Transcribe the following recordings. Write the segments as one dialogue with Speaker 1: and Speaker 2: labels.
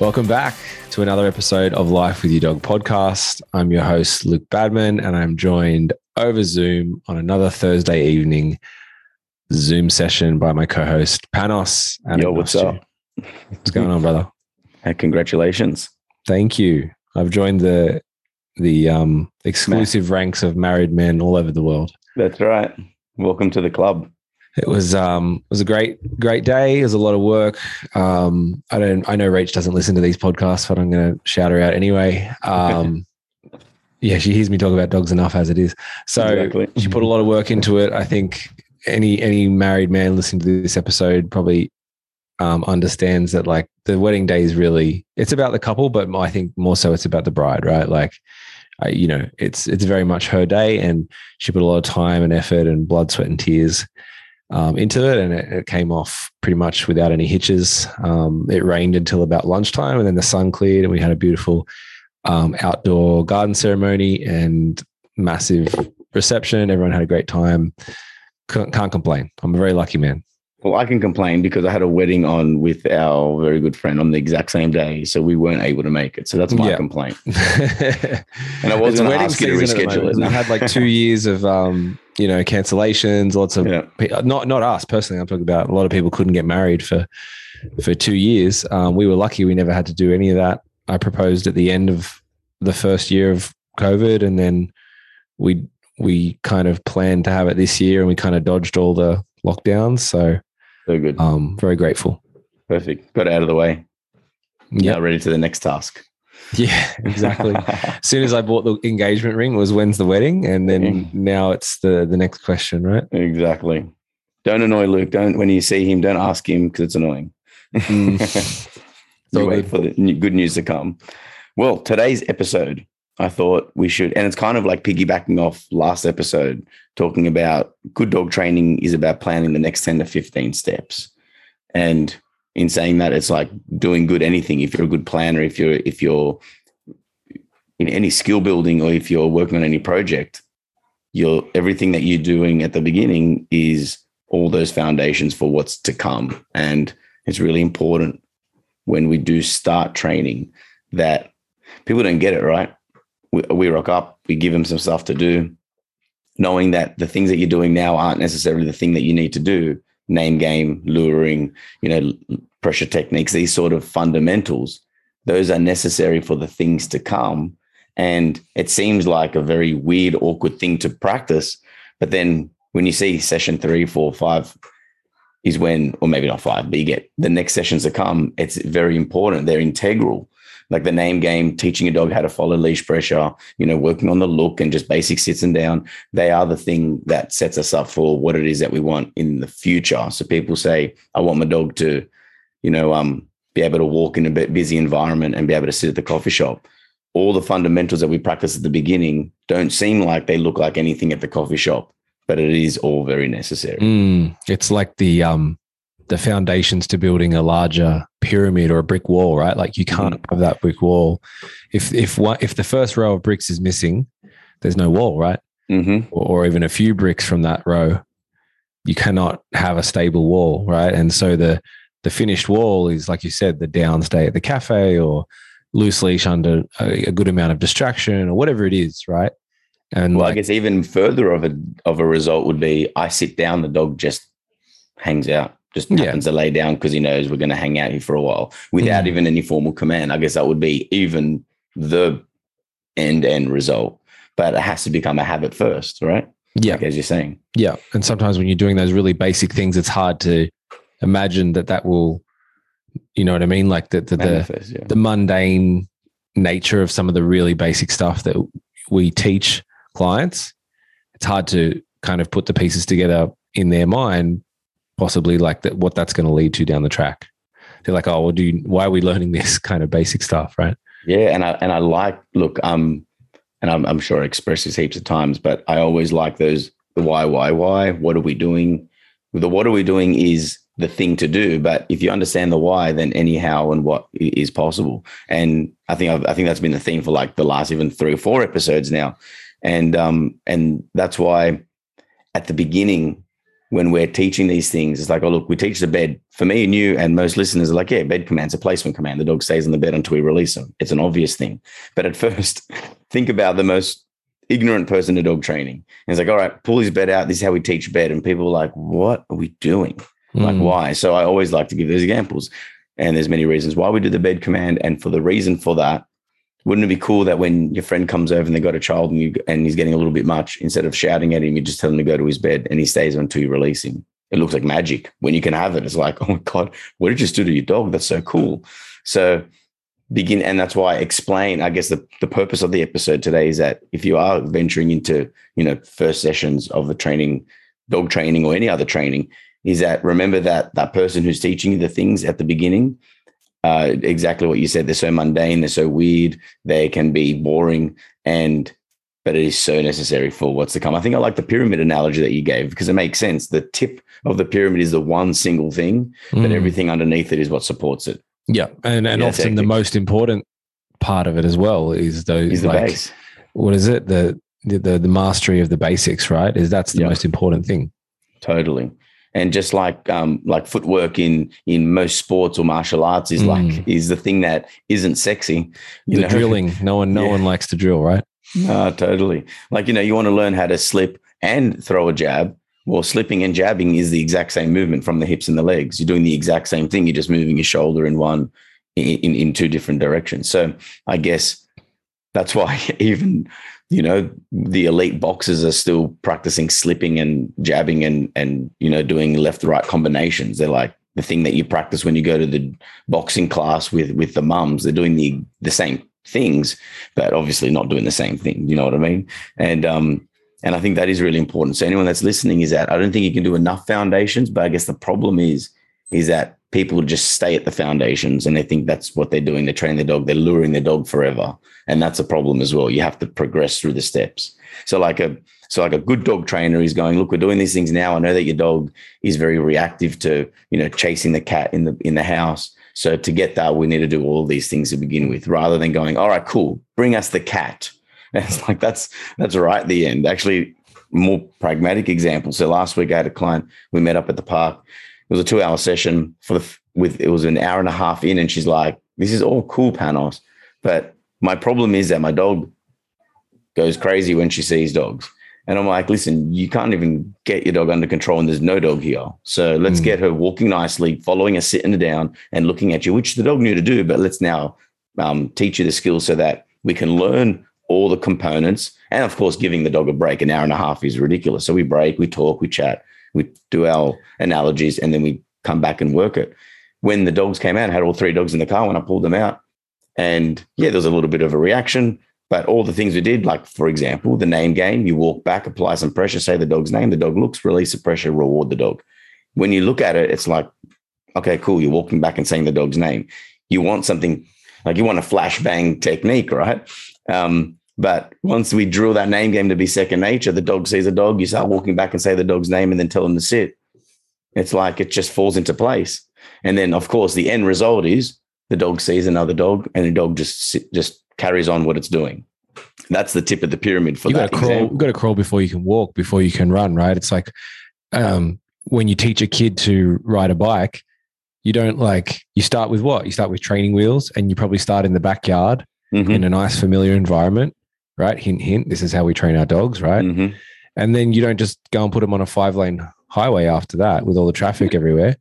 Speaker 1: Welcome back to another episode of Life with Your Dog podcast. I'm your host, Luke Badman, and I'm joined over Zoom on another Thursday evening Zoom session by my co host, Panos.
Speaker 2: Yo, what's up?
Speaker 1: What's going on, brother?
Speaker 2: Hey, congratulations.
Speaker 1: Thank you. I've joined the the um, exclusive ranks of married men all over the world.
Speaker 2: That's right. Welcome to the club.
Speaker 1: It was um it was a great great day. It was a lot of work. Um, I don't I know Rach doesn't listen to these podcasts, but I'm going to shout her out anyway. Um, yeah, she hears me talk about dogs enough as it is. So
Speaker 2: Exactly.
Speaker 1: she put a lot of work into it. I think any any married man listening to this episode probably um, understands that like the wedding day is really it's about the couple, but I think more so it's about the bride, right? Like, I, you know, it's it's very much her day, and she put a lot of time and effort and blood, sweat, and tears um, into it, and it, it came off pretty much without any hitches. Um, it rained until about lunchtime, and then the sun cleared, and we had a beautiful um, outdoor garden ceremony and massive reception. Everyone had a great time. Can't, can't complain. I'm a very lucky man.
Speaker 2: Well, I can complain because I had a wedding on with our very good friend on the exact same day, so we weren't able to make it. So that's my
Speaker 1: Yeah.
Speaker 2: complaint.
Speaker 1: and
Speaker 2: I was gonna ask you to reschedule it.
Speaker 1: We had like two years of um, you know cancellations. Lots of
Speaker 2: Yeah.
Speaker 1: pe- not not us personally. I'm talking about a lot of people couldn't get married for for two years. Um, we were lucky; we never had to do any of that. I proposed at the end of the first year of COVID, and then we we kind of planned to have it this year, and we kind of dodged all the lockdowns. So
Speaker 2: So good.
Speaker 1: um, very grateful.
Speaker 2: Perfect. Got it out of the way.
Speaker 1: Yeah,
Speaker 2: ready to the next task.
Speaker 1: yeah, exactly. as soon as I bought the engagement ring was when's the wedding, and then now it's the the next question, right?
Speaker 2: exactly. Don't annoy Luke. Don't when you see him, don't ask him because it's annoying.
Speaker 1: Mm.
Speaker 2: you wait for the good news to come. Well, today's episode, I thought we should, and it's kind of like piggybacking off last episode, talking about good dog training is about planning the next 10 to 15 steps. And in saying that, it's like doing good anything. If you're a good planner, if you're, if you're in any skill building or if you're working on any project, you're everything that you're doing at the beginning is all those foundations for what's to come. And it's really important when we do start training that people don't get it right. We, we rock up, we give them some stuff to do, knowing that the things that you're doing now aren't necessarily the thing that you need to do. Name game, luring, you know, pressure techniques, these sort of fundamentals, those are necessary for the things to come. And it seems like a very weird, awkward thing to practice. But then when you see session three, four, five, is when, or maybe not five, but you get the next sessions to come. It's very important. They're integral. Like the name game, teaching a dog how to follow leash pressure, you know, working on the look and just basic sits and down. They are the thing that sets us up for what it is that we want in the future. So people say, I want my dog to, you know, um, be able to walk in a busy environment and be able to sit at the coffee shop. All the fundamentals that we practice at the beginning don't seem like they look like anything at the coffee shop, but it is all very necessary.
Speaker 1: Mm, it's like the um the foundations to building a larger pyramid or a brick wall, right? Like you can't have that brick wall if if one if the first row of bricks is missing, there's no wall, right?
Speaker 2: hmm
Speaker 1: Or, or even a few bricks from that row, you cannot have a stable wall, right? And so the the finished wall is like you said, the downstay at the cafe or loose leash under a, a good amount of distraction or whatever it is, right? And
Speaker 2: Well, I guess even further of a of a result would be I sit down, the dog just hangs out, just
Speaker 1: Yeah.
Speaker 2: happens to lay down because he knows we're going to hang out here for a while without
Speaker 1: Mhm.
Speaker 2: even any formal command. I guess that would be even the end end result, but it has to become a habit first, right?
Speaker 1: yeah,
Speaker 2: Like as you're saying,
Speaker 1: Yeah. And sometimes when you're doing those really basic things, it's hard to imagine that that will, you know what I mean? Like the, the, the.
Speaker 2: Yeah.
Speaker 1: the mundane nature of some of the really basic stuff that we teach clients. It's hard to kind of put the pieces together in their mind, possibly like that, what that's going to lead to down the track. They're like, oh, well, do you, why are we learning this kind of basic stuff? Right.
Speaker 2: Yeah, and I and I like look, um and I'm, I'm sure I express this heaps of times, but I always like those the why, why, why. What are we doing? The what are we doing is the thing to do. But if you understand the why, then any how and what is possible. And I think I've, i think that's been the theme for like the last even three or four episodes now. And um and that's why at the beginning when we're teaching these things, it's like, oh, look, we teach the bed. For me and you and most listeners are like, yeah, bed command's a placement command. The dog stays on the bed until we release him. It's an obvious thing. But at first, think about the most ignorant person to dog training. And it's like, all right, pull his bed out. This is how we teach bed. And people are like, what are we doing? Mm. Like, why? So I always like to give those examples. And there's many reasons why we do the bed command. And for the reason for that wouldn't it be cool that when your friend comes over and they got a child and you and he's getting a little bit much, instead of shouting at him, you just tell him to go to his bed and he stays until you release him. It looks like magic. When you can have it, it's like, oh my God, what did you just do to your dog? That's so cool. So begin and that's why I explain, I guess the, the purpose of the episode today is that if you are venturing into, you know, first sessions of the training, dog training or any other training, is that remember that that person who's teaching you the things at the beginning uh, exactly what you said. They're so mundane, they're so weird, they can be boring, and but it is so necessary for what's to come. I think I like the pyramid analogy that you gave because it makes sense. The tip of the pyramid is the one single thing, mm. but everything underneath it is what supports it.
Speaker 1: Yeah, and and often the most important part of it as well is those
Speaker 2: is the like, base.
Speaker 1: What is it? The, the the mastery of the basics, right? Is that's the most important thing.
Speaker 2: Totally and just like um, like footwork in in most sports or martial arts is mm. like is the thing that isn't sexy.
Speaker 1: You the know? drilling, no one no yeah. one likes to drill, right?
Speaker 2: No, totally. Like you know, you want to learn how to slip and throw a jab. Well, slipping and jabbing is the exact same movement from the hips and the legs. You're doing the exact same thing. You're just moving your shoulder in one in, in, in two different directions. So I guess that's why even you know the elite boxers are still practicing slipping and jabbing and and you know doing left right combinations. They're like the thing that you practice when you go to the boxing class with with the mums. They're doing the the same things but obviously not doing the same thing. You know what i mean? And um and i think that is really important. So anyone that's listening is that i don't think you can do enough foundations but i guess the problem is is that people just stay at the foundations and they think that's what they're doing. They're training their dog, they're luring their dog forever. And that's a problem as well. You have to progress through the steps. So like a so like a good dog trainer is going, look, we're doing these things now. I know that your dog is very reactive to, you know, chasing the cat in the in the house. So to get that, we need to do all these things to begin with, rather than going, all right, cool, bring us the cat. And it's like that's that's right at the end. Actually, more pragmatic example. So last week I had a client, we met up at the park it was a two hour session for the with it was an hour and a half in, and she's like, "This is all cool, Panos, but my problem is that my dog goes crazy when she sees dogs." And I'm like, "Listen, you can't even get your dog under control, and there's no dog here. So let's mm. get her walking nicely, following her sitting down, and looking at you, which the dog knew to do. But let's now um, teach you the skills so that we can learn." all the components. And of course, giving the dog a break an hour and a half is ridiculous. So we break, we talk, we chat, we do our analogies, and then we come back and work it. When the dogs came out, I had all three dogs in the car when I pulled them out. And yeah, there was a little bit of a reaction, but all the things we did, like for example, the name game, you walk back, apply some pressure, say the dog's name, the dog looks, release the pressure, reward the dog. When you look at it, it's like, okay, cool, you're walking back and saying the dog's name. You want something like you want a flashbang technique, right? Um, but once we drill that name game to be second nature, the dog sees a dog, you start walking back and say the dog's name and then tell them to sit. It's like it just falls into place. And then, of course, the end result is the dog sees another dog and the dog just just carries on what it's doing. That's the tip of the pyramid for
Speaker 1: you
Speaker 2: that.
Speaker 1: Gotta crawl, you got to crawl before you can walk, before you can run, right? It's like um, when you teach a kid to ride a bike, you don't like, you start with what? You start with training wheels and you probably start in the backyard mm-hmm. in a nice, familiar environment right? Hint, hint. This is how we train our dogs, right? Mm-hmm. And then you don't just go and put them on a five lane highway after that with all the traffic everywhere,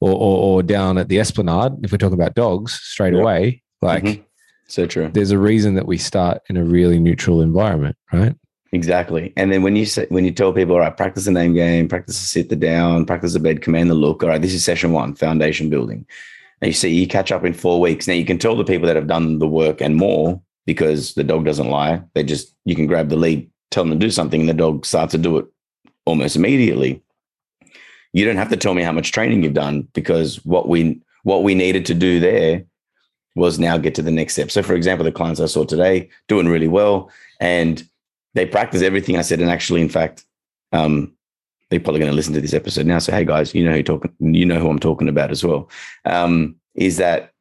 Speaker 1: or, or, or down at the esplanade. If we're talking about dogs, straight yep. away, like mm-hmm.
Speaker 2: so true.
Speaker 1: There's a reason that we start in a really neutral environment, right?
Speaker 2: Exactly. And then when you say when you tell people, all right, practice the name game, practice the sit the down, practice the bed, command the look. All right, this is session one, foundation building. And you see you catch up in four weeks. Now you can tell the people that have done the work and more because the dog doesn't lie. They just, you can grab the lead, tell them to do something, and the dog starts to do it almost immediately. You don't have to tell me how much training you've done because what we what we needed to do there was now get to the next step. So, for example, the clients I saw today doing really well, and they practice everything I said. And actually, in fact, um, they're probably going to listen to this episode now. So, hey guys, you know who talking, you know who I'm talking about as well. Um, is that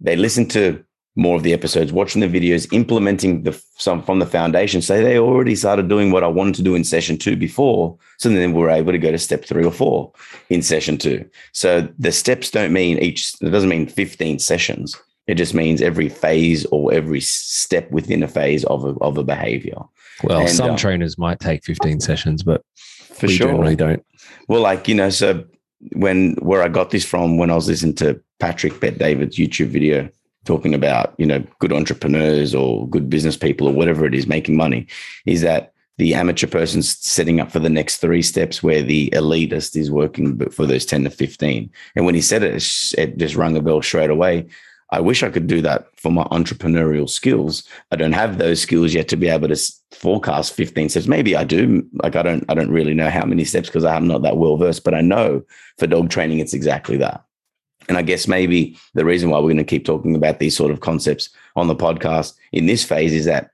Speaker 2: they listen to more of the episodes, watching the videos, implementing the some from the foundation. So they already started doing what I wanted to do in session two before. So then we're able to go to step three or four in session two. So the steps don't mean each, it doesn't mean 15 sessions. It just means every phase or every step within a phase of a, of a behavior.
Speaker 1: Well, and, some um, trainers might take 15 sessions, but
Speaker 2: for we sure.
Speaker 1: generally don't.
Speaker 2: Well, like, you know, so when where I got this from when I was listening to Patrick Bet David's YouTube video talking about, you know, good entrepreneurs or good business people or whatever it is making money, is that the amateur person's setting up for the next three steps where the elitist is working for those 10 to 15. And when he said it, it just rung a bell straight away. I wish I could do that for my entrepreneurial skills. I don't have those skills yet to be able to forecast 15 steps. Maybe I do. Like I don't I don't really know how many steps because I'm not that well versed, but I know for dog training it's exactly that. And I guess maybe the reason why we're going to keep talking about these sort of concepts on the podcast in this phase is that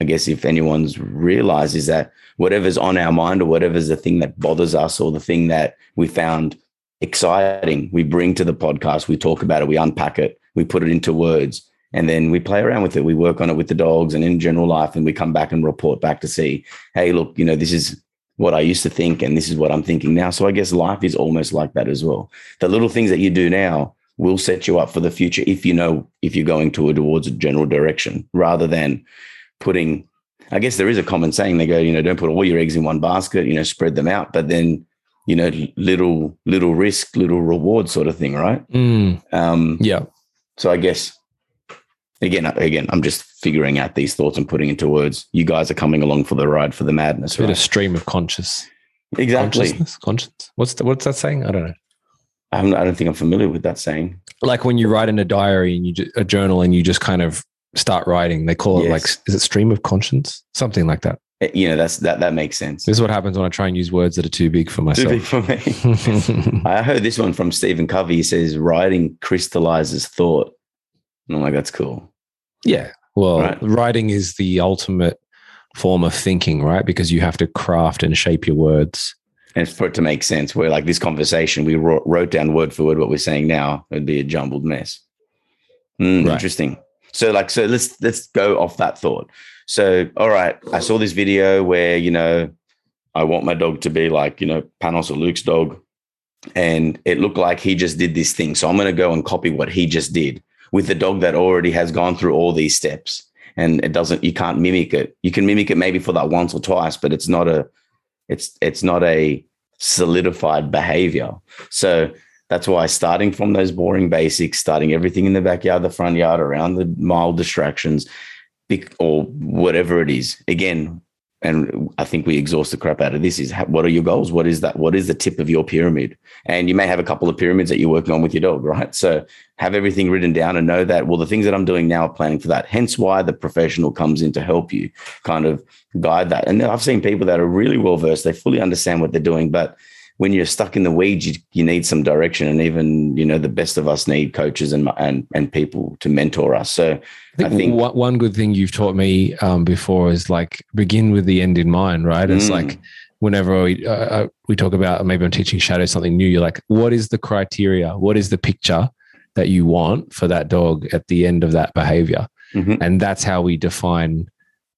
Speaker 2: I guess if anyone's realized is that whatever's on our mind or whatever's the thing that bothers us or the thing that we found exciting, we bring to the podcast, we talk about it, we unpack it, we put it into words, and then we play around with it. We work on it with the dogs and in general life, and we come back and report back to see, hey, look, you know, this is what I used to think, and this is what I'm thinking now. So I guess life is almost like that as well. The little things that you do now will set you up for the future if you know if you're going to towards a general direction rather than putting I guess there is a common saying they go, you know, don't put all your eggs in one basket, you know, spread them out, but then, you know, little little risk, little reward sort of thing, right?
Speaker 1: Mm. Um, yeah.
Speaker 2: So I guess again, again, I'm just figuring out these thoughts and putting into words. You guys are coming along for the ride for the madness.
Speaker 1: Right? A stream of conscious.
Speaker 2: Exactly.
Speaker 1: Consciousness. Conscience. What's the, what's that saying? I don't know.
Speaker 2: I'm, I don't think I'm familiar with that saying.
Speaker 1: Like when you write in a diary and you a journal and you just kind of start writing, they call it like is it stream of conscience, something like that.
Speaker 2: Eh, you know, that's that that makes sense.
Speaker 1: This is what happens when I try and use words that are too big for myself. Too big for
Speaker 2: me. I heard this one from Stephen Covey. He says writing crystallizes thought. And I'm like, that's cool.
Speaker 1: Yeah. Well, right. writing is the ultimate form of thinking, right? Because you have to craft and shape your words.
Speaker 2: And for it to make sense, where like this conversation, we wrote, wrote down word for word what we're saying now, it'd be a jumbled mess. Mm, right. Interesting. So like, so let's let's go off that thought. So, all right, I saw this video where you know I want my dog to be like you know Panos or Luke's dog, and it looked like he just did this thing. So I'm going to go and copy what he just did with the dog that already has gone through all these steps. And it doesn't you can't mimic it. You can mimic it maybe for that once or twice but it's not a it's it's not a solidified behavior. So that's why starting from those boring basics starting everything in the backyard the front yard around the mild distractions or whatever it is. Again and I think we exhaust the crap out of this is what are your goals? What is that? What is the tip of your pyramid? And you may have a couple of pyramids that you're working on with your dog, right? So have everything written down and know that, well, the things that I'm doing now are planning for that. Hence why the professional comes in to help you kind of guide that. And I've seen people that are really well versed, they fully understand what they're doing, but when you're stuck in the weeds, you, you need some direction. And even, you know, the best of us need coaches and, and, and people to mentor us. So
Speaker 1: I think, I think one good thing you've taught me um, before is like begin with the end in mind, right? It's mm. like whenever we, uh, uh, we talk about maybe I'm teaching shadow something new, you're like, what is the criteria? What is the picture that you want for that dog at the end of that behavior? Mm-hmm. And that's how we define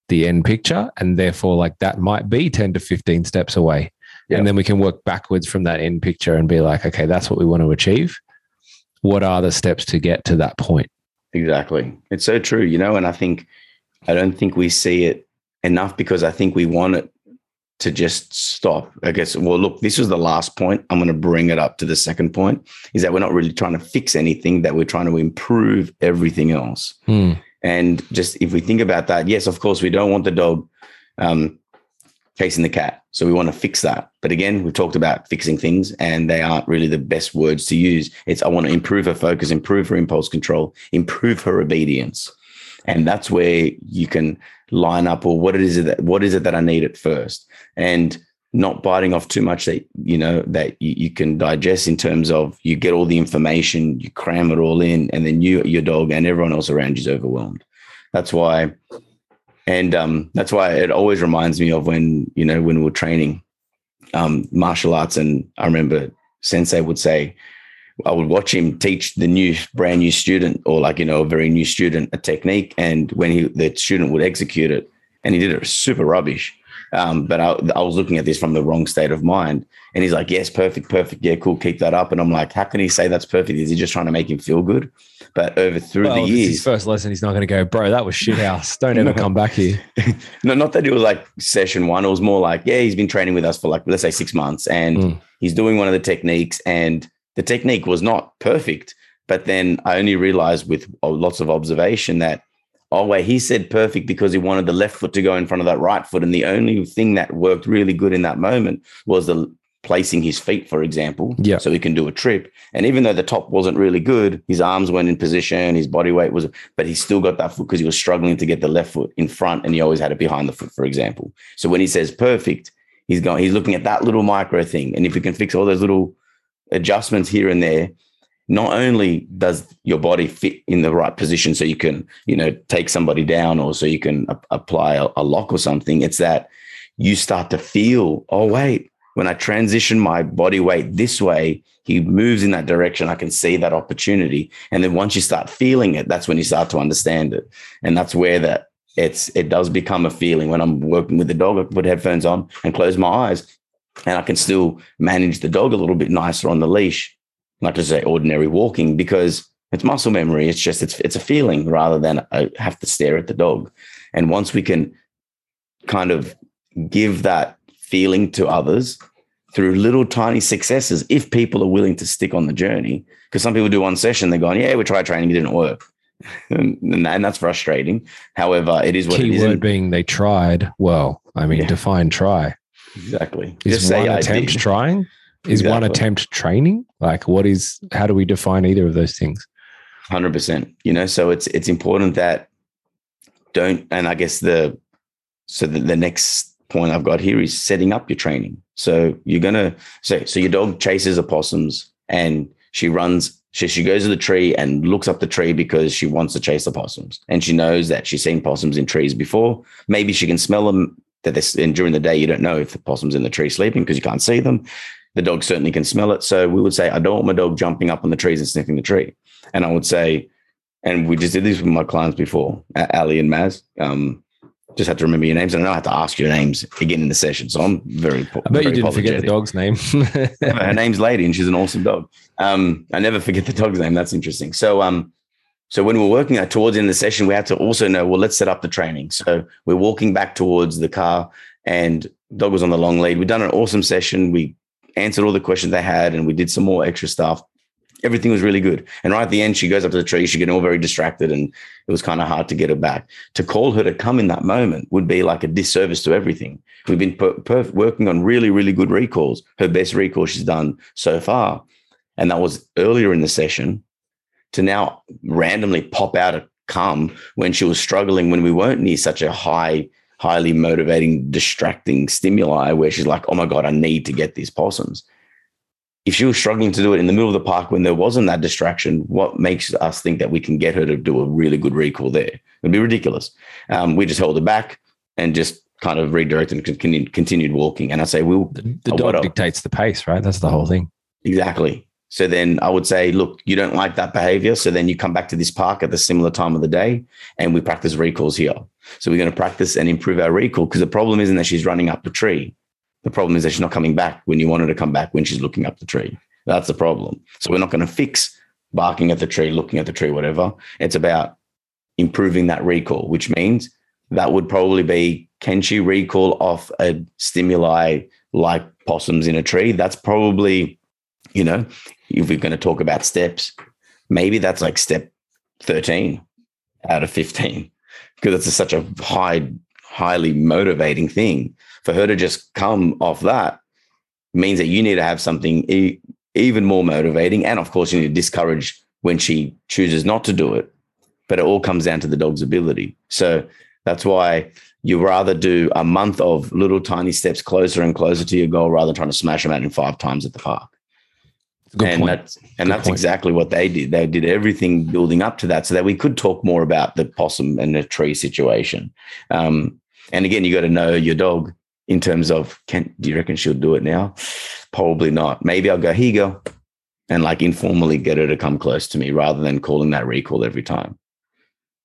Speaker 1: the end picture. And therefore, like that might be 10 to 15 steps away. Yep. And then we can work backwards from that end picture and be like, okay, that's what we want to achieve. What are the steps to get to that point?
Speaker 2: Exactly. It's so true, you know, and I think I don't think we see it enough because I think we want it to just stop. I guess, well, look, this was the last point. I'm going to bring it up to the second point is that we're not really trying to fix anything, that we're trying to improve everything else.
Speaker 1: Hmm.
Speaker 2: And just if we think about that, yes, of course, we don't want the dog um, chasing the cat. So we want to fix that. But again, we've talked about fixing things and they aren't really the best words to use. It's I want to improve her focus, improve her impulse control, improve her obedience. And that's where you can line up or what it is that what is it that I need at first. And not biting off too much that you know that you, you, can digest in terms of you get all the information you cram it all in and then you your dog and everyone else around you is overwhelmed that's why and um, that's why it always reminds me of when you know when we we're training um, martial arts and i remember sensei would say I would watch him teach the new brand new student or like, you know, a very new student a technique. And when he, the student would execute it and he did it super rubbish. Um, but I, I, was looking at this from the wrong state of mind. And he's like, yes, perfect, perfect. Yeah, cool. Keep that up. And I'm like, how can he say that's perfect? Is he just trying to make him feel good? But over through well, the years,
Speaker 1: his first lesson, he's not going to go, bro, that was shit house. Don't ever come back here.
Speaker 2: no, not that it was like session one. It was more like, yeah, he's been training with us for like, let's say six months and mm. he's doing one of the techniques and the technique was not perfect. But then I only realized with lots of observation that, oh, wait, he said perfect because he wanted the left foot to go in front of that right foot. And the only thing that worked really good in that moment was the placing his feet, for example,
Speaker 1: yeah.
Speaker 2: so he can do a trip. And even though the top wasn't really good, his arms weren't in position, his body weight was, but he still got that foot because he was struggling to get the left foot in front, and he always had it behind the foot, for example. So when he says perfect, he's going, he's looking at that little micro thing, and if we can fix all those little adjustments here and there, not only does your body fit in the right position so you can, you know, take somebody down or so you can a- apply a, a lock or something, it's that you start to feel, oh, wait, when I transition my body weight this way, he moves in that direction. I can see that opportunity. And then once you start feeling it, that's when you start to understand it. And that's where that it's it does become a feeling when I'm working with the dog. I put headphones on and close my eyes and I can still manage the dog a little bit nicer on the leash, not to say ordinary walking, because it's muscle memory. It's just it's it's a feeling rather than I have to stare at the dog. And once we can kind of give that feeling to others through little tiny successes, if people are willing to stick on the journey, because some people do one session, they're going, yeah, we tried training, it didn't work. and, and that's frustrating. However, it is what
Speaker 1: Key
Speaker 2: it is.
Speaker 1: word being they tried. Well, I mean, yeah. define try.
Speaker 2: Exactly.
Speaker 1: Is Just one attempt trying? Is exactly. one attempt training? Like what is how do we define either of those things?
Speaker 2: 100%. You know, so it's it's important that don't and I guess the so the, the next point I've got here is setting up your training. So you're gonna say so your dog chases opossums and she runs she, she goes to the tree and looks up the tree because she wants to chase the possums and she knows that she's seen possums in trees before maybe she can smell them that this and during the day you don't know if the possum's in the tree sleeping because you can't see them. The dog certainly can smell it. So we would say, I don't want my dog jumping up on the trees and sniffing the tree. And I would say, and we just did this with my clients before, Ali and Maz. Um, just have to remember your names. And I know I have to ask your names again in the session. So I'm very.
Speaker 1: I bet very you didn't forget the dog's name.
Speaker 2: her name's Lady, and she's an awesome dog. Um, I never forget the dog's name. That's interesting. So um, so when we're working out towards the end of the session, we have to also know, well, let's set up the training. So we're walking back towards the car and dog was on the long lead. We've done an awesome session. We answered all the questions they had and we did some more extra stuff. Everything was really good. And right at the end, she goes up to the tree. She getting all very distracted and it was kind of hard to get her back. To call her to come in that moment would be like a disservice to everything. We've been per- per- working on really, really good recalls. Her best recall she's done so far. And that was earlier in the session to now randomly pop out a come when she was struggling when we weren't near such a high, highly motivating, distracting stimuli where she's like, oh my God, I need to get these possums. If she was struggling to do it in the middle of the park when there wasn't that distraction, what makes us think that we can get her to do a really good recall there? It'd be ridiculous. Um, we just held her back and just kind of redirected and continued, continued walking. And I say, well,
Speaker 1: the, the dog dictates the pace, right? That's the whole thing.
Speaker 2: Exactly. So then I would say, look, you don't like that behavior. So then you come back to this park at the similar time of the day and we practice recalls here. So we're going to practice and improve our recall because the problem isn't that she's running up the tree. The problem is that she's not coming back when you want her to come back when she's looking up the tree. That's the problem. So we're not going to fix barking at the tree, looking at the tree, whatever. It's about improving that recall, which means that would probably be can she recall off a stimuli like possums in a tree? That's probably you know, if we're going to talk about steps, maybe that's like step 13 out of 15 because it's a, such a high, highly motivating thing. For her to just come off that means that you need to have something e- even more motivating. And of course, you need to discourage when she chooses not to do it. But it all comes down to the dog's ability. So That's why you rather do a month of little tiny steps closer and closer to your goal rather than trying to smash them out in five times at the park.
Speaker 1: Good
Speaker 2: and
Speaker 1: point.
Speaker 2: that's and
Speaker 1: Good
Speaker 2: that's
Speaker 1: point.
Speaker 2: exactly what they did. They did everything building up to that so that we could talk more about the possum and the tree situation. Um, and again, you got to know your dog in terms of can do you reckon she'll do it now? Probably not. Maybe I'll go, here you go. And like informally get her to come close to me rather than calling that recall every time.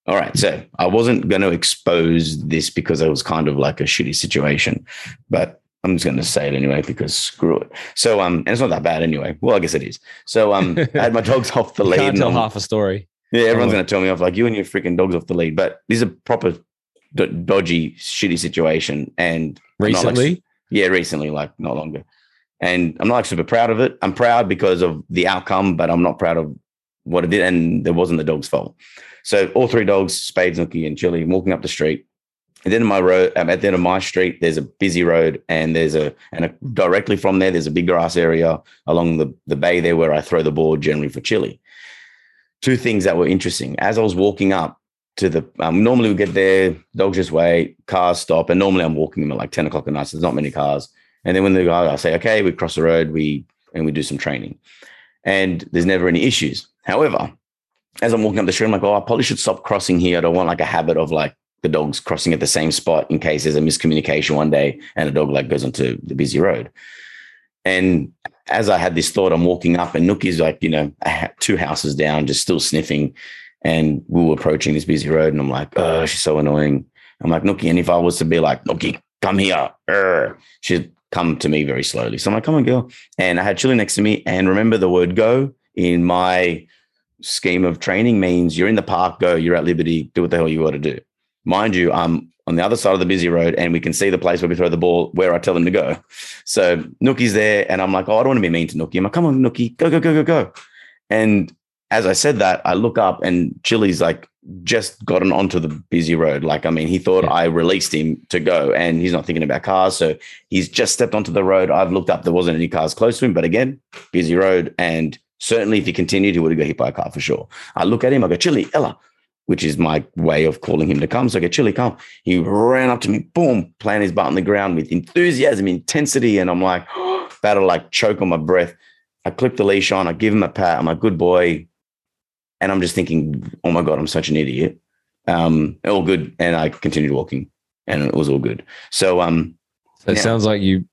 Speaker 2: All right. So I wasn't going to expose this because it was kind of like a shitty situation, but I'm just going to say it anyway because screw it. So, um, and it's not that bad anyway. Well, I guess it is. So, um, I had my dogs off the lead.
Speaker 1: can't tell half a story.
Speaker 2: yeah, everyone's going to tell me off like you and your freaking dogs off the lead, but this is a proper d- dodgy, shitty situation. And I'm like,
Speaker 1: Recently,
Speaker 2: yeah, recently, like not longer. And I'm not like super proud of it. I'm proud because of the outcome, but I'm not proud of what it did. And it wasn't the dog's fault. So all three dogs, Spades, Nookie, and Chili, walking up the street. And then my road, um, at the end of my street, there's a busy road, and there's a and a, directly from there, there's a big grass area along the the bay there where I throw the ball generally for Chili. Two things that were interesting as I was walking up to the um, normally we get there, dogs just wait, cars stop, and normally I'm walking them at like ten o'clock at night. So there's not many cars. And then when they go, I say, okay, we cross the road, we and we do some training, and there's never any issues. However, as I'm walking up the street, I'm like, oh, I probably should stop crossing here. I don't want like a habit of like the dogs crossing at the same spot in case there's a miscommunication one day and a dog like goes onto the busy road. And as I had this thought, I'm walking up and Nookie's like, you know, two houses down, just still sniffing. And we were approaching this busy road, and I'm like, oh, she's so annoying. I'm like, Nookie, and if I was to be like, Nookie, come here, Urgh," she'd come to me very slowly. So I'm like, come on, girl. And I had Chili next to me. And remember the word go in my scheme of training means you're in the park, go, you're at liberty, do what the hell you got to do. Mind you, I'm on the other side of the busy road and we can see the place where we throw the ball where I tell them to go. So Nookie's there and I'm like, oh, I don't want to be mean to Nookie. I'm like, come on, Nookie, go, go, go, go, go. And as I said that, I look up and Chili's like just gotten onto the busy road. Like, I mean, he thought
Speaker 1: Yeah.
Speaker 2: I released him to go and he's not thinking about cars. So he's just stepped onto the road. I've looked up, there wasn't any cars close to him. But again, busy road. And certainly if he continued, he would have got hit by a car for sure. I look at him, I go, Chili, Ella, which is my way of calling him to come. So I go, Chili, come. He ran up to me, boom, planted his butt on the ground with enthusiasm, intensity. And I'm like, about to like choke on my breath. I clip the leash on, I give him a pat. I'm like, good boy. And I'm just thinking, oh my God, I'm such an idiot. Um, all good. And I continued walking and it was all good. So um
Speaker 1: so it
Speaker 2: Yeah.
Speaker 1: sounds like you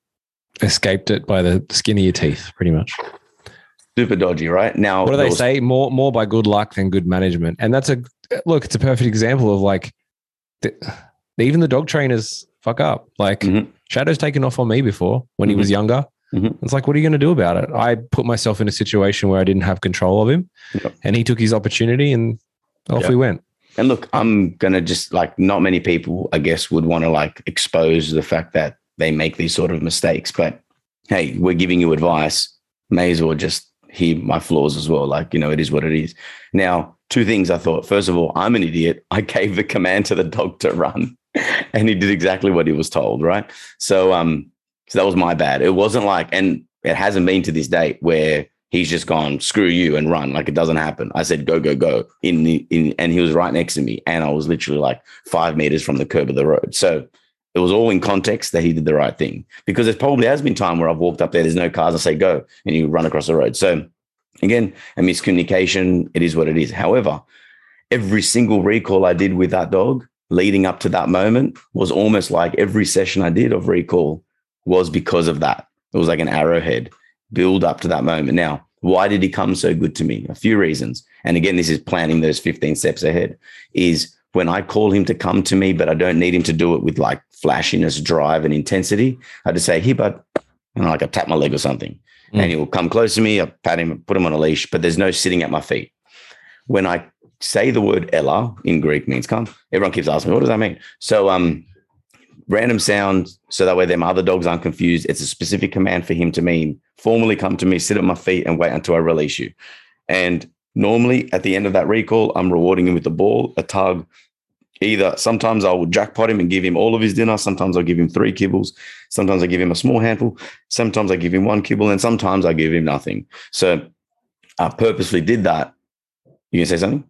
Speaker 1: escaped it by the skin of your teeth, pretty much.
Speaker 2: Super dodgy, right? Now
Speaker 1: What do they
Speaker 2: was-
Speaker 1: say? More more by good luck than good management, and that's a look. It's a perfect example of like, the, even the dog trainers fuck up. Like
Speaker 2: Mhm.
Speaker 1: Shadow's taken off on me before when he was younger.
Speaker 2: Mhm.
Speaker 1: It's like, what are you going to do about it? I put myself in a situation where I didn't have control of him,
Speaker 2: Yep.
Speaker 1: and he took his opportunity, and off
Speaker 2: Yeah.
Speaker 1: we went.
Speaker 2: And look, I'm gonna just like not many people, I guess, would want to like expose the fact that they make these sort of mistakes. But hey, we're giving you advice. May as well just hear my flaws as well. Like, you know, it is what it is. Now, two things I thought. First of all, I'm an idiot. I gave the command to the dog to run. And he did exactly what he was told, right? So um, so that was my bad. It wasn't like, and it hasn't been to this date where he's just gone screw you and run like it doesn't happen i said go go go in the in and he was right next to me and i was literally like five meters from the curb of the road so it was all in context that he did the right thing because there probably has been time where i've walked up there there's no cars i say go and you run across the road so again a miscommunication it is what it is however every single recall i did with that dog leading up to that moment was almost like every session i did of recall was because of that it was like an arrowhead build up to that moment. Now, why did he come so good to me? A few reasons. And again, this is planning those 15 steps ahead. Is when I call him to come to me, but I don't need him to do it with like flashiness, drive, and intensity. I just say, here, bud. And I like I tap my leg or something.
Speaker 1: Mm.
Speaker 2: And he will come close to me. I pat him, put him on a leash, but there's no sitting at my feet. When I say the word Ella in Greek means come, everyone keeps asking me, what does that mean? So um random sound so that way them other dogs aren't confused. It's a specific command for him to mean formally come to me, sit at my feet, and wait until I release you. And normally at the end of that recall, I'm rewarding him with the ball, a tug. Either sometimes I will jackpot him and give him all of his dinner. Sometimes I'll give him three kibbles. Sometimes I give him a small handful. Sometimes I give him one kibble, and sometimes I give him nothing. So I purposely did that. You can say something?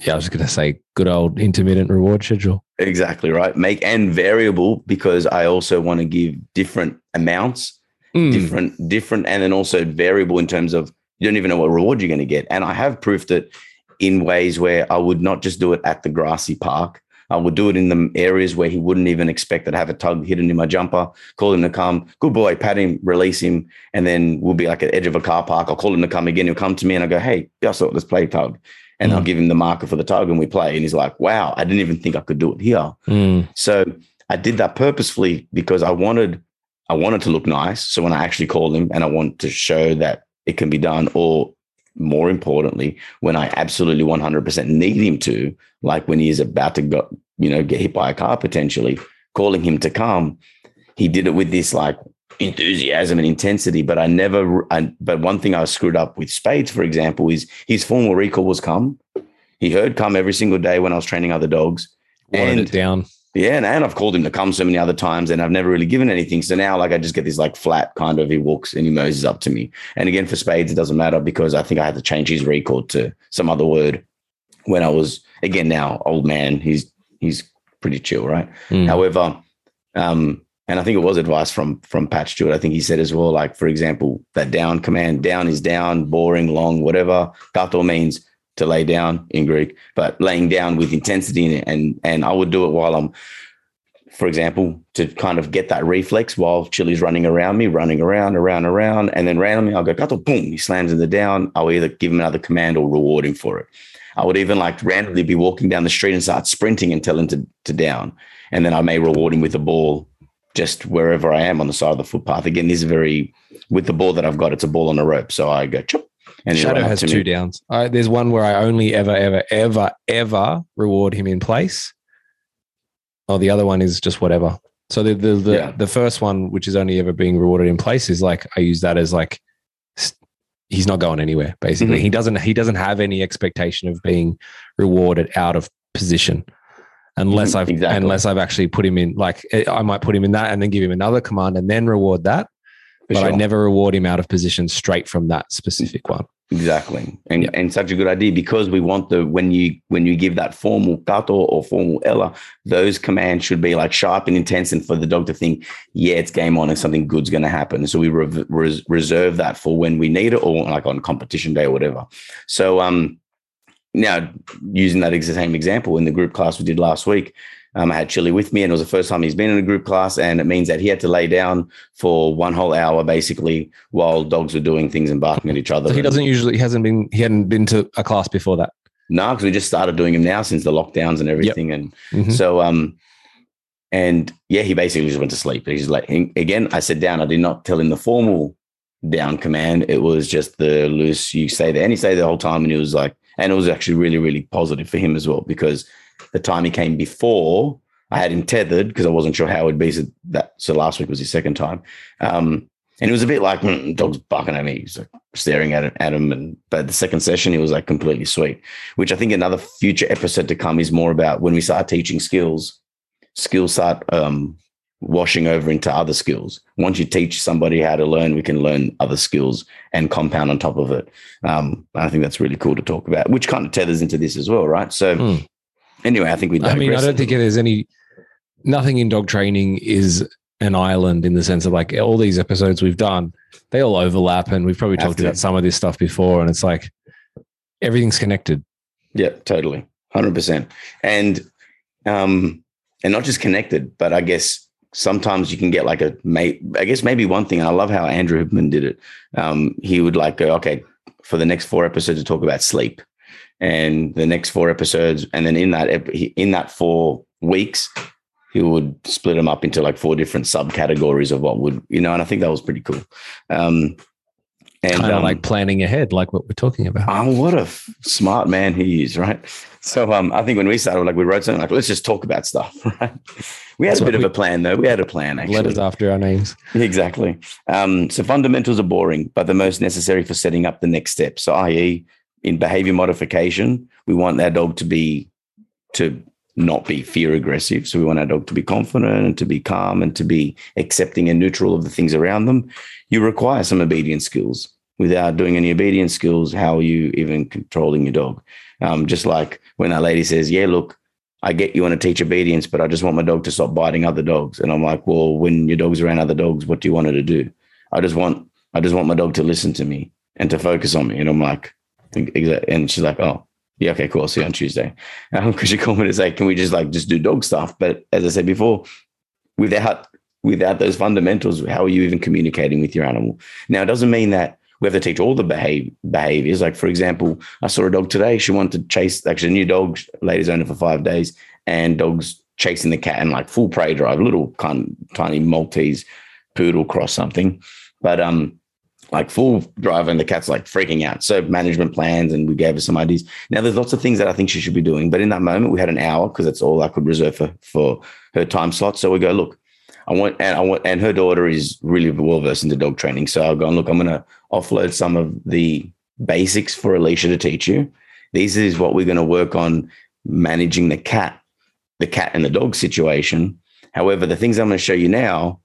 Speaker 1: Yeah, I was going to say good old intermittent reward schedule.
Speaker 2: Exactly right. Make and variable because I also want to give different amounts,
Speaker 1: Mm.
Speaker 2: different, different, and then also variable in terms of you don't even know what reward you're going to get. And I have proofed it in ways where I would not just do it at the grassy park. I would do it in the areas where he wouldn't even expect that I have a tug hidden in my jumper, call him to come, good boy, pat him, release him, and then we'll be like at the edge of a car park. I'll call him to come again. He'll come to me and I go, hey, guess what? Let's play tug. And I'll
Speaker 1: Mm.
Speaker 2: give him the marker for the tug and we play. And he's like, wow, I didn't even think I could do it here.
Speaker 1: Mm.
Speaker 2: So I did that purposefully because I wanted I wanted to look nice. So when I actually call him and I want to show that it can be done, or more importantly, when I absolutely 100% need him to, like when he is about to go, you know, get hit by a car potentially, calling him to come, he did it with this like enthusiasm and intensity. But I never, I, but one thing I screwed up with Spades, for example, is his formal recall was come. He heard come every single day when I was training other dogs.
Speaker 1: Watered
Speaker 2: And-
Speaker 1: it down.
Speaker 2: Yeah, and, and I've called him to come so many other times, and I've never really given anything. So now, like, I just get this like flat kind of. He walks and he moses up to me. And again, for spades, it doesn't matter because I think I had to change his record to some other word when I was again now old man. He's he's pretty chill, right?
Speaker 1: Mm.
Speaker 2: However, um, and I think it was advice from from Pat Stewart. I think he said as well, like for example, that down command, down is down, boring, long, whatever. Kato means to lay down in Greek, but laying down with intensity and and and I would do it while I'm, for example, to kind of get that reflex while Chili's running around me, running around, around, around, and then randomly I'll go Kato, boom, he slams in the down. I'll either give him another command or reward him for it. I would even like randomly be walking down the street and start sprinting and tell him to to down, and then I may reward him with the ball just wherever I am on the side of the footpath. Again, this is very with the ball that I've got. It's a ball on a rope, so I go chop, and
Speaker 1: Shadow has two downs. I, there's one where I only ever, ever, ever, ever reward him in place. Oh, the other one is just whatever. So the the the,
Speaker 2: Yeah.
Speaker 1: the first one, which is only ever being rewarded in place, is like I use that as like he's not going anywhere. Basically,
Speaker 2: Mhm.
Speaker 1: he doesn't he doesn't have any expectation of being rewarded out of position. Unless
Speaker 2: Mhm,
Speaker 1: I've
Speaker 2: exactly.
Speaker 1: unless I've actually put him in, like eh, I might put him in that and then give him another command and then reward that. But I never reward him out of position straight from that specific one.
Speaker 2: Exactly. And
Speaker 1: Yeah.
Speaker 2: and such a good idea because we want the when you when you give that formal kato or formal ella, those commands should be like sharp and intense and for the dog to think, yeah, it's game on and something good's going to happen. So we re- res- reserve that for when we need it or like on competition day or whatever. So um now using that same example in the group class we did last week, um, I had Chili with me and it was the first time he's been in a group class and it means that he had to lay down for one whole hour basically while dogs were doing things and barking at each other.
Speaker 1: So he doesn't usually he hasn't been he hadn't been to a class before that.
Speaker 2: no, because we just started doing him now since the lockdowns and everything. And
Speaker 1: Mhm.
Speaker 2: so, um, and yeah, he basically just went to sleep. He's like, again, I said down. I did not tell him the formal down command. It was just the loose. You stay there, and he stayed the whole time. And he was like, and it was actually really, really positive for him as well because the time he came before, I had him tethered because I wasn't sure how it would be. So that so last week was his second time. Um, and it was a bit like mm, dog's barking at me. He's like staring at at him. And but the second session, he was like completely sweet. Which I think another future episode to come is more about when we start teaching skills. Skills start um, washing over into other skills. Once you teach somebody how to learn, we can learn other skills and compound on top of it. Um, I think that's really cool to talk about, which kind of tethers into this as well, right? So
Speaker 1: Hmm.
Speaker 2: Anyway, I think we.
Speaker 1: I mean, I don't think there's any nothing in dog training is an island in the sense of like all these episodes we've done, they all overlap and we've probably
Speaker 2: Have
Speaker 1: talked
Speaker 2: to.
Speaker 1: about some of this stuff before and it's like everything's connected.
Speaker 2: Yeah, totally, hundred percent, and um, and not just connected, but I guess sometimes you can get like a may. I guess maybe one thing. I love how Andrew Huberman did it. Um, he would like go, okay, for the next four episodes to talk about sleep, and the next four episodes, and then in that in that four weeks, he would split them up into like four different subcategories of what would you know, and I think that was pretty cool. Um, and
Speaker 1: kind of
Speaker 2: um,
Speaker 1: like planning ahead, like what we're talking about.
Speaker 2: Oh, what a f- smart man he is, right? So um, I think when we started, like we wrote something like, let's just talk about stuff, right? We had
Speaker 1: That's
Speaker 2: a bit of
Speaker 1: we-
Speaker 2: a plan, though. We had a plan, actually.
Speaker 1: Letters after our names.
Speaker 2: Exactly. Um, so fundamentals are boring, but the most necessary for setting up the next step. So, i.e., in behavior modification, we want our dog to be to not be fear aggressive. So we want our dog to be confident and to be calm and to be accepting and neutral of the things around them. You require some obedience skills. Without doing any obedience skills, how are you even controlling your dog? Um, just like when that lady says, "Yeah, look, I get you want to teach obedience, but I just want my dog to stop biting other dogs," and I'm like, "Well, when your dog's around other dogs, what do you want her to do?" I just want I just want my dog to listen to me and to focus on me, and I'm like, and she's like, "Oh." Yeah, okay, cool. I'll see you on Tuesday. Because um, she called me to say, can we just like just do dog stuff? But as I said before, without without those fundamentals, how are you even communicating with your animal? Now, it doesn't mean that we have to teach all the behave, behaviors. Like, for example, I saw a dog today. She wanted to chase, actually, a new dog, lady's owned it for five days, and dogs chasing the cat and like full prey drive, little kind tiny Maltese poodle cross something. But um, like full drive and the cat's like freaking out. So management plans and we gave her some ideas. Now there's lots of things that I think she should be doing, but in that moment we had an hour because that's all I could reserve for for her time slot. So we go, look, I want and I want and her daughter is really well versed into dog training. So I'll go and look, I'm gonna offload some of the basics for Alicia to teach you. This is what we're going to work on managing the cat, the cat and the dog situation. However, the things I'm going to show you now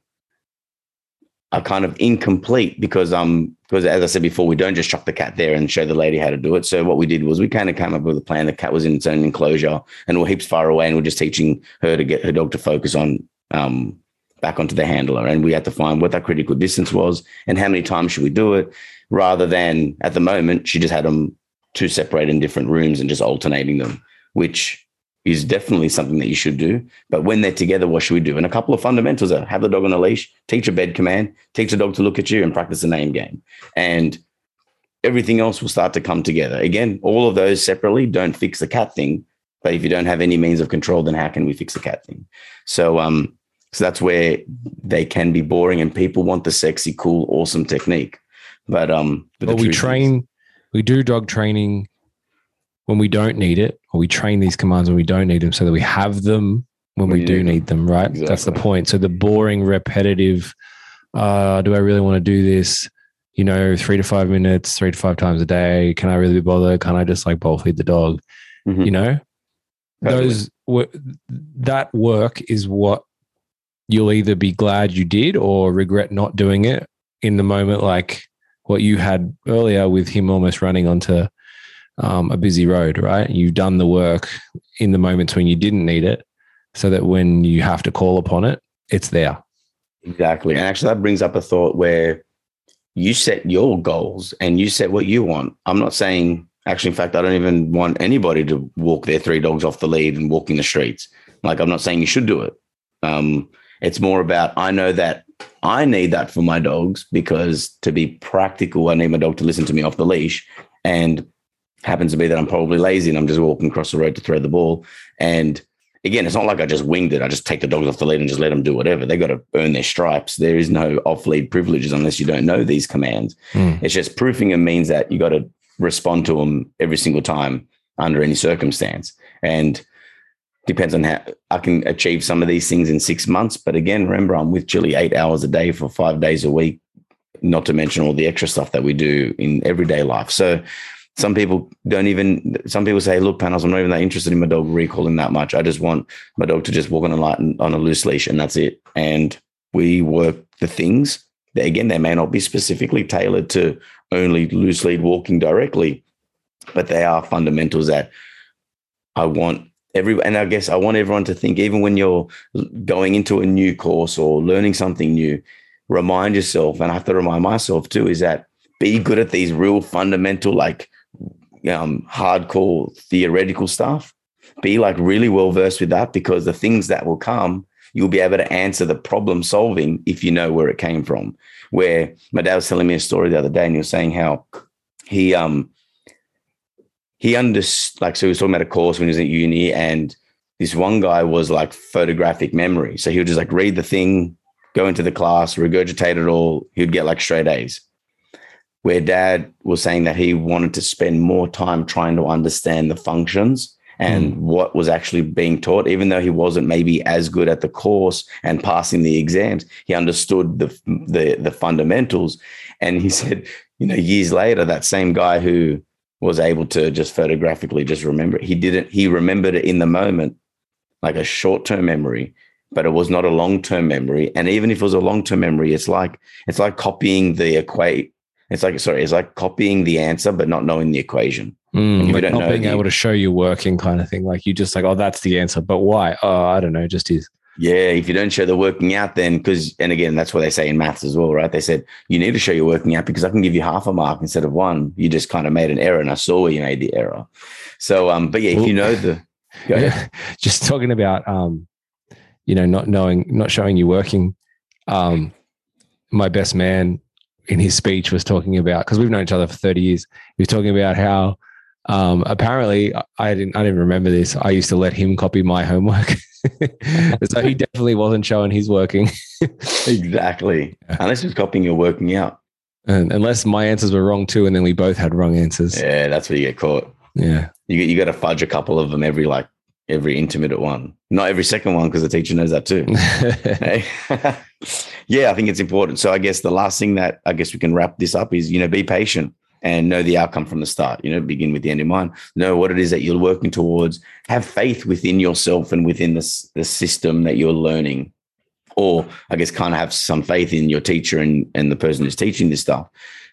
Speaker 2: are kind of incomplete because um because as I said before, we don't just chuck the cat there and show the lady how to do it. So what we did was we kind of came up with a plan. The cat was in its own enclosure and we're heaps far away, and we're just teaching her to get her dog to focus on um back onto the handler. And we had to find what that critical distance was and how many times should we do it, rather than at the moment she just had them two separate in different rooms and just alternating them, which is definitely something that you should do. But when they're together, what should we do? And a couple of fundamentals are have the dog on a leash, teach a bed command, teach the dog to look at you, and practice a name game. And everything else will start to come together. Again, all of those separately don't fix the cat thing. But if you don't have any means of control, then how can we fix the cat thing? So um, so that's where they can be boring and people want the sexy, cool, awesome technique. But um
Speaker 1: but, but we train is, we do dog training when we don't need it, or we train these commands when we don't need them so that we have them when we do need them, right? Exactly. That's the point. So the boring, repetitive, uh, do I really want to do this? You know, three to five minutes, three to five times a day. Can I really be bothered? Can I just like bowl feed the dog? Mm-hmm. You know, totally. those that work is what you'll either be glad you did or regret not doing it in the moment, like what you had earlier with him almost running onto um, a busy road, right? You've done the work in the moments when you didn't need it, so that when you have to call upon it, it's there.
Speaker 2: Exactly. And actually, that brings up a thought where you set your goals and you set what you want. I'm not saying, actually, in fact, I don't even want anybody to walk their three dogs off the lead and walk in the streets. Like, I'm not saying you should do it. Um, it's more about, I know that I need that for my dogs because to be practical, I need my dog to listen to me off the leash. And happens to be that I'm probably lazy and I'm just walking across the road to throw the ball. And again, it's not like I just winged it. I just take the dogs off the lead and just let them do whatever. They got to earn their stripes. There is no off lead privileges unless you don't know these commands. Mm. It's just proofing them means that you got to respond to them every single time under any circumstance. And depends on how I can achieve some of these things in six months. But again, remember, I'm with Julie eight hours a day for five days a week, not to mention all the extra stuff that we do in everyday life. So some people don't even some people say look Panos i'm not even that interested in my dog recalling that much. I just want my dog to just walk on a light and on a loose leash and that's it. And we work the things that again they may not be specifically tailored to only loose lead walking directly but they are fundamentals that i want every and i guess i want everyone to think even when you're going into a new course or learning something new remind yourself and i have to remind myself too is that be good at these real fundamental like um, hardcore theoretical stuff. Be like really well versed with that because the things that will come, you'll be able to answer the problem solving if you know where it came from. Where my dad was telling me a story the other day, and he was saying how he um he understood like so he was talking about a course when he was at uni, and this one guy was like photographic memory. So he would just like read the thing, go into the class, regurgitate it all. He'd get like straight A's where dad was saying that he wanted to spend more time trying to understand the functions and mm. what was actually being taught, even though he wasn't maybe as good at the course and passing the exams, he understood the, the, the fundamentals. And he said, you know, years later, that same guy who was able to just photographically just remember it, he didn't, he remembered it in the moment, like a short-term memory, but it was not a long-term memory. And even if it was a long-term memory, it's like, it's like copying the equate It's like sorry, it's like copying the answer but not knowing the equation.
Speaker 1: Mm, like
Speaker 2: don't
Speaker 1: not
Speaker 2: know
Speaker 1: being
Speaker 2: the-
Speaker 1: able to show you working kind of thing. Like you just like, oh, that's the answer, but why? Oh, I don't know, just is.
Speaker 2: Yeah, if you don't show the working out, then because and again, that's what they say in maths as well, right? They said you need to show your working out because I can give you half a mark instead of one. You just kind of made an error, and I saw where you made the error. So, um, but yeah, if you know the.
Speaker 1: Yeah. just talking about um, you know, not knowing, not showing you working. Um, my best man in his speech was talking about because we've known each other for 30 years. He was talking about how um, apparently I- didn't I didn't remember this. I used to let him copy my homework. so he definitely wasn't showing his working.
Speaker 2: exactly.
Speaker 1: Yeah.
Speaker 2: Unless he's copying your working out.
Speaker 1: And unless my answers were wrong too, and then we both had wrong answers. Yeah.
Speaker 2: Yeah, that's where you get caught. Yeah. You you got to fudge a couple of them every like every intermittent one, not every second one because the teacher knows that too. Yeah, I think it's important. So I guess the last thing that I guess we can wrap this up is, you know, be patient and know the outcome from the start. You know, begin with the end in mind. Know what it is that you're working towards. Have faith within yourself and within the, the system that you're learning. Or I guess kind of have some faith in your teacher and, and the person who's teaching this stuff.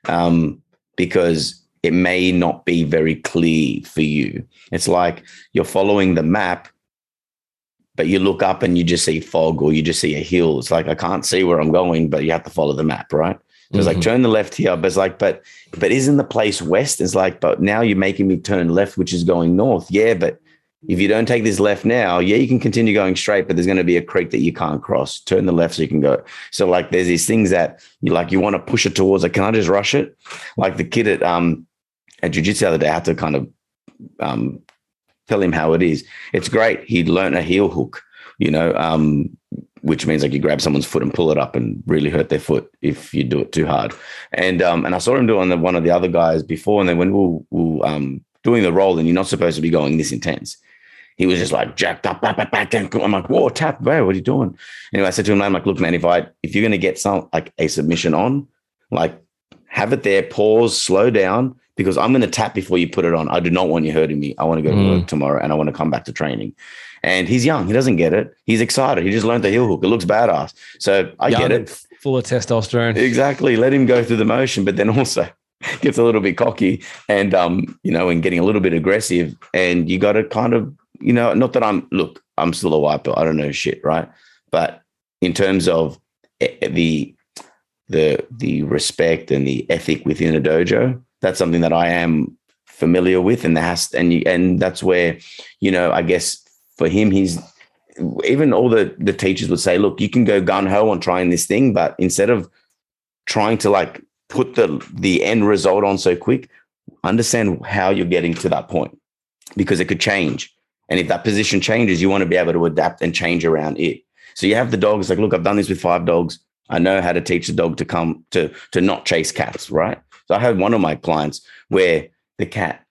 Speaker 2: Um, because it may not be very clear for you. It's like you're following the map but you look up and you just see fog or you just see a hill. It's like I can't see where I'm going, but you have to follow the map, right? So it's like
Speaker 1: Mhm.
Speaker 2: turn the left here, but it's like, but but isn't the place west? It's like, but now you're making me turn left, which is going north. Yeah, but if you don't take this left now, yeah, you can continue going straight, but there's going to be a creek that you can't cross. Turn the left so you can go. So like, there's these things that you like, you want to push it towards. Like, can I just rush it? Like the kid at um at jujitsu the other day, I had to kind of um tell him how it is. It's great. He learned a heel hook, you know, um, which means like you grab someone's foot and pull it up and really hurt their foot if you do it too hard. And um, and I saw him do it on the, one of the other guys before, and then when we we were um, doing the roll, and you're not supposed to be going this intense. He was just like jacked up, back, back, back, and I'm like, whoa, tap, bro, what are you doing? Anyway, I said to him, I'm like, look, man, if I if you're gonna get some like a submission on, like have it there, pause, slow down, because I'm going to tap before you put it on. I do not want you hurting me. I want to go to
Speaker 1: Mm.
Speaker 2: work tomorrow and I want to come back to training. And he's young. He doesn't get it. He's excited. He just learned the heel hook. It looks badass. So I
Speaker 1: Young
Speaker 2: get it.
Speaker 1: Full of testosterone.
Speaker 2: Exactly. Let him go through the motion, but then also gets a little bit cocky and, um, you know, and getting a little bit aggressive. And you got to kind of, you know, not that I'm, look, I'm still a white belt. I don't know shit. Right. But in terms of eh, the, the the respect and the ethic within a dojo. That's something that I am familiar with, and has and you, and that's where you know I guess for him he's even all the the teachers would say, look, you can go gun ho on trying this thing, but instead of trying to like put the the end result on so quick, understand how you're getting to that point because it could change. And if that position changes, you want to be able to adapt and change around it. So you have the dogs like, look, I've done this with five dogs. I know how to teach the dog to come to to not chase cats, right? So I had one of my clients where the cat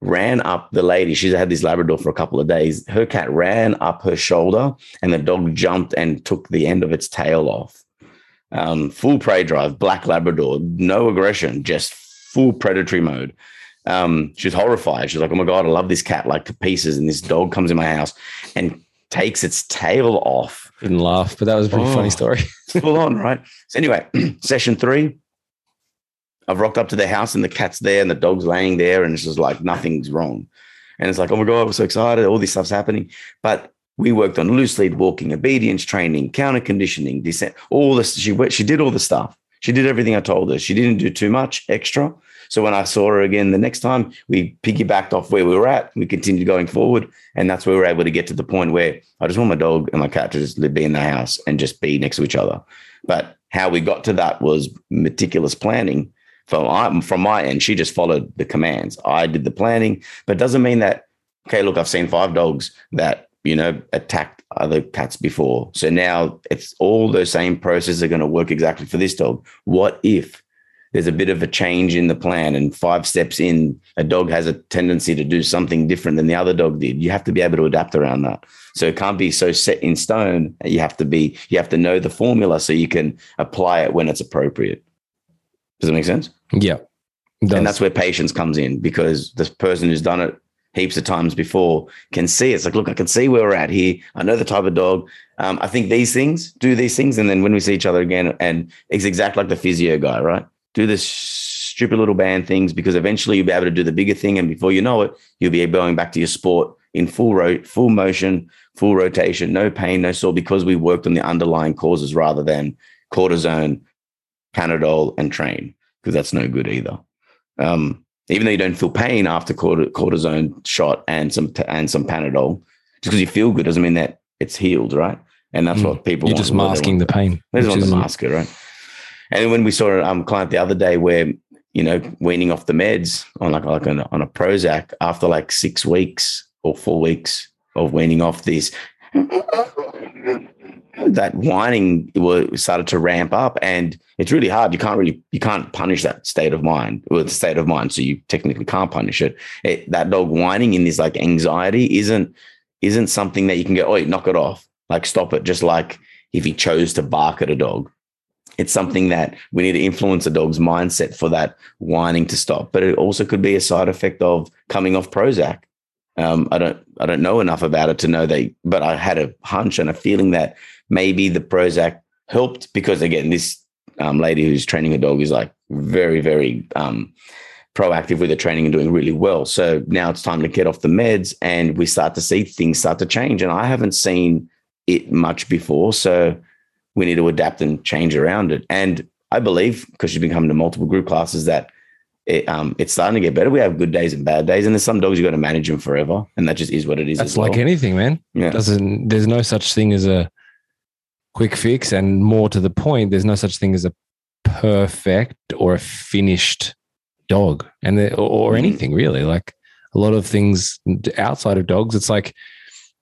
Speaker 2: ran up the lady. She's had this Labrador for a couple of days. Her cat ran up her shoulder, and the dog jumped and took the end of its tail off. Um, full prey drive, black Labrador, no aggression, just full predatory mode. Um, she was horrified. She's like, "Oh my god, I love this cat like to pieces," and this dog comes in my house and takes its tail off
Speaker 1: Didn't laugh, but that was a pretty
Speaker 2: Oh.
Speaker 1: funny story.
Speaker 2: full on, right? So anyway, session three, I've rocked up to the house and the cat's there and the dog's laying there and it's just like nothing's wrong. And it's like, oh my God, we're so excited. All this stuff's happening. But we worked on loose lead walking, obedience training, counter conditioning, descent, all this. She went, she did all the stuff. She did everything I told her. She didn't do too much extra. So when I saw her again the next time, we piggybacked off where we were at. We continued going forward. And that's where we were able to get to the point where I just want my dog and my cat to just be in the house and just be next to each other. But how we got to that was meticulous planning. From, from my end, she just followed the commands. I did the planning, but it doesn't mean that, okay, look, I've seen five dogs that, you know, attacked other cats before. So now it's all those same processes are going to work exactly for this dog. What if there's a bit of a change in the plan and five steps in, a dog has a tendency to do something different than the other dog did? You have to be able to adapt around that. So it can't be so set in stone. You have to be, you have to know the formula so you can apply it when it's appropriate. Does that make sense?
Speaker 1: Yeah.
Speaker 2: And that's where patience comes in because this person who's done it heaps of times before can see it's like, look, I can see where we're at here. I know the type of dog. Um, I think these things do these things. And then when we see each other again, and it's exactly like the physio guy, right? do this stupid little band things because eventually you'll be able to do the bigger thing, and before you know it, you'll be going back to your sport in full ro- full motion, full rotation, no pain, no sore, because we worked on the underlying causes rather than cortisone, Panadol, and train, because that's no good either. Um, even though you don't feel pain after cortisone shot and some and some Panadol, just because you feel good doesn't mean that it's healed, right? And that's mm. what people
Speaker 1: you're just masking the pain.
Speaker 2: They just want to mask it, right? And when we saw um, a client the other day where you know weaning off the meds on like like on a, on a Prozac after like six weeks or four weeks of weaning off this that whining started to ramp up and it's really hard. You can't really you can't punish that state of mind the state of mind so you technically can't punish it. it that dog whining in this like anxiety isn't isn't something that you can go oh knock it off. Like stop it. Just like if he chose to bark at a dog. It's something mm-hmm. that we need to influence a dog's mindset for that whining to stop. But it also could be a side effect of coming off prozac um, I don't I don't know enough about it to know that, but I had a hunch and a feeling that maybe the Prozac helped because again, this um, lady who's training her dog is like very very um, proactive with the training and doing really well. So now it's time to get off the meds and we start to see things start to change. And I haven't seen it much before, so we need to adapt and change around it. And I believe because she's been coming to multiple group classes that it, um, it's starting to get better. We have good days and bad days, and there's some dogs you've got to manage them forever, and that just is what it is.
Speaker 1: That's like well. anything, man. Yeah. Doesn't there's no such thing as a quick fix, and more to the point, there's no such thing as a perfect or a finished dog, and the, or, or mm. anything really. Like a lot of things outside of dogs, it's like,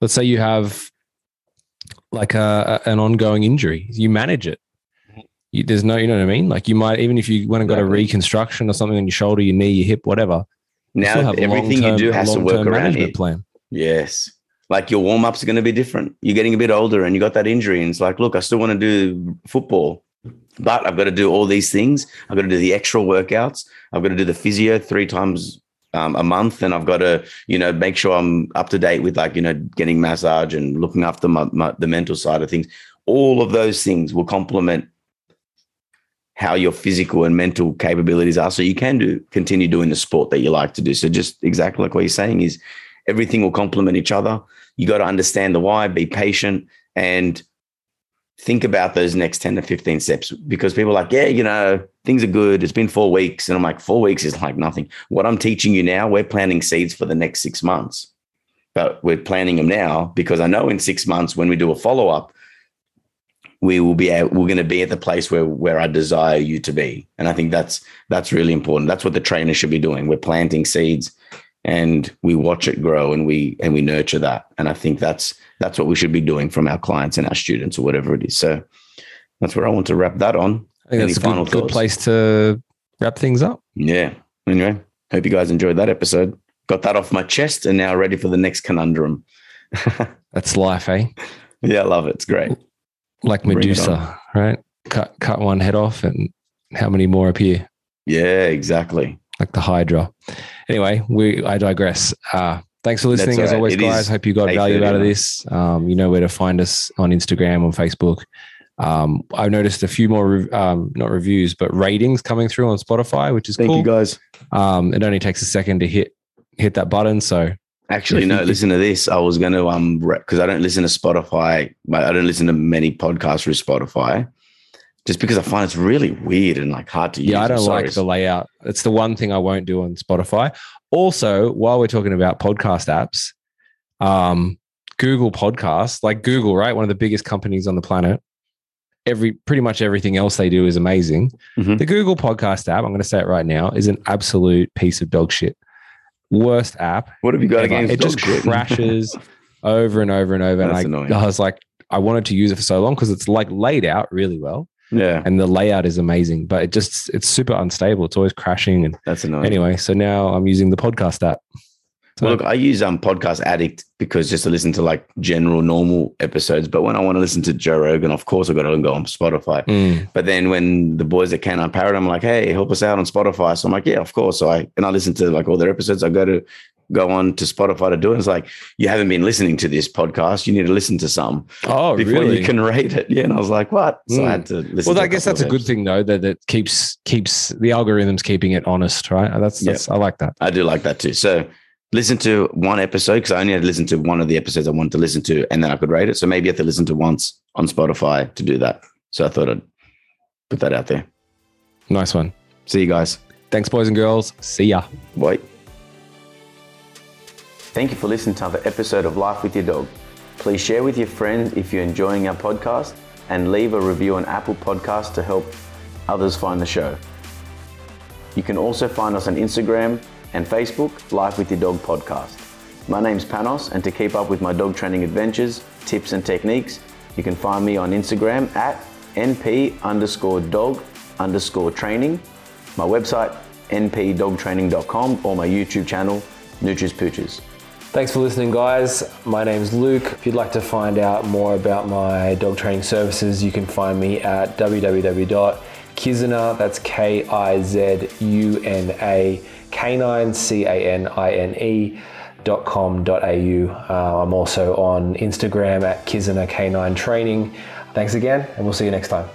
Speaker 1: let's say you have like a, an ongoing injury, you manage it you, there's no, you know what I mean? Like you might, even if you went and got a reconstruction or something on your shoulder, your knee, your hip, whatever.
Speaker 2: Now everything you do has to work around it. Plan. Yes. Like your warm ups are going to be different. You're getting a bit older and you got that injury, and it's like, look, I still want to do football, but I've got to do all these things. I've got to do the extra workouts. I've got to do the physio three times um, a month, and I've got to, you know, make sure I'm up to date with like, you know, getting massage and looking after my, my, the mental side of things. All of those things will complement how your physical and mental capabilities are. So you can do continue doing the sport that you like to do. So just exactly like what you're saying is everything will complement each other. You got to understand the why be patient and think about those next 10 to 15 steps. Because people are like yeah you know things are good. It's been four weeks. And i'm like four weeks is like nothing. What i'm teaching you now we're planting seeds for the next six months. But we're planting them now because i know in six months when we do a follow-up we will be able, we're going to be at the place where where I desire you to be. And I think that's that's really important. That's what the trainer should be doing. We're planting seeds and we watch it grow and we and we nurture that. And I think that's that's what we should be doing from our clients and our students or whatever it is. So that's where I want to wrap that on.
Speaker 1: I think Any that's final a good, good place to wrap things up.
Speaker 2: Yeah. Anyway, hope you guys enjoyed that episode. Got that off my chest and now ready for the next conundrum.
Speaker 1: that's life, eh?
Speaker 2: Yeah, I love it. It's great
Speaker 1: like Medusa, right? Cut cut one head off, and how many more appear?
Speaker 2: Yeah, exactly.
Speaker 1: Like the Hydra. Anyway, we I digress. Uh, thanks for listening as always, it guys. Hope you got value out of this. Um, you know where to find us on Instagram, on Facebook. Um, I've noticed a few more, um, not reviews, but ratings coming through on Spotify, which is cool.
Speaker 2: Thank
Speaker 1: cool.
Speaker 2: you guys.
Speaker 1: Um, it only takes a second to hit hit that button, so
Speaker 2: Actually, no. Listen to this. I was going to um because I don't listen to Spotify. I don't listen to many podcasts through Spotify, just because I find it's really weird and like hard to use.
Speaker 1: Yeah, I don't like the layout. It's the one thing I won't do on Spotify. Also, while we're talking about podcast apps, um, Google Podcasts, like Google, right, one of the biggest companies on the planet. Every pretty much everything else they do is amazing. Mm-hmm. The Google Podcast app, I'm going to say it right now, is an absolute piece of dog shit worst app.
Speaker 2: What have you got ever. against
Speaker 1: it? Just shit? crashes over and over and over. That's and I, I was like, I wanted to use it for so long because it's like laid out really well.
Speaker 2: Yeah.
Speaker 1: And the layout is amazing, but it just it's super unstable. It's always crashing. And
Speaker 2: that's annoying.
Speaker 1: Anyway, so now I'm using the podcast app.
Speaker 2: So, well, look, I use um Podcast Addict because just to listen to like general normal episodes. But when I want to listen to Joe Rogan, of course, I got to go on Spotify.
Speaker 1: Mm.
Speaker 2: But then when the boys at Canine Parrot, I'm like, hey, help us out on Spotify. So I'm like, yeah, of course. So I and I listen to like all their episodes. I go to go on to Spotify to do it. It's like, you haven't been listening to this podcast. You need to listen to some
Speaker 3: Oh,
Speaker 2: before
Speaker 3: really?
Speaker 2: you can rate it. Yeah. And I was like, what? So I had to listen.
Speaker 3: well,
Speaker 2: to
Speaker 3: I guess that's a good thing though. That that keeps keeps the algorithms keeping it honest, right? That's that's I like that.
Speaker 2: I do like that too. So listen to one episode because I only had to listen to one of the episodes I wanted to listen to and then I could rate it. So maybe you have to listen to once on Spotify to do that. So I thought I'd put that out there.
Speaker 3: Nice one.
Speaker 2: See you guys.
Speaker 3: Thanks, boys and girls. See ya.
Speaker 2: Bye. Thank you for listening to another episode of Life with Your Dog. Please share with your friends if you're enjoying our podcast and leave a review on Apple Podcasts to help others find the show. You can also find us on Instagram and Facebook, Life with Your Dog Podcast. My name's Panos, and to keep up with my dog training adventures, tips, and techniques, you can find me on Instagram at np underscore dog underscore training, my website npdogtraining.com, or my YouTube channel, Nutris Pooches.
Speaker 1: Thanks for listening, guys. My name's Luke. If you'd like to find out more about my dog training services, you can find me at www.kizuna, that's K I Z U N A, canine, dot com dot au. Uh, I'm also on Instagram at Kizuna Canine Training. Thanks again, and we'll see you next time.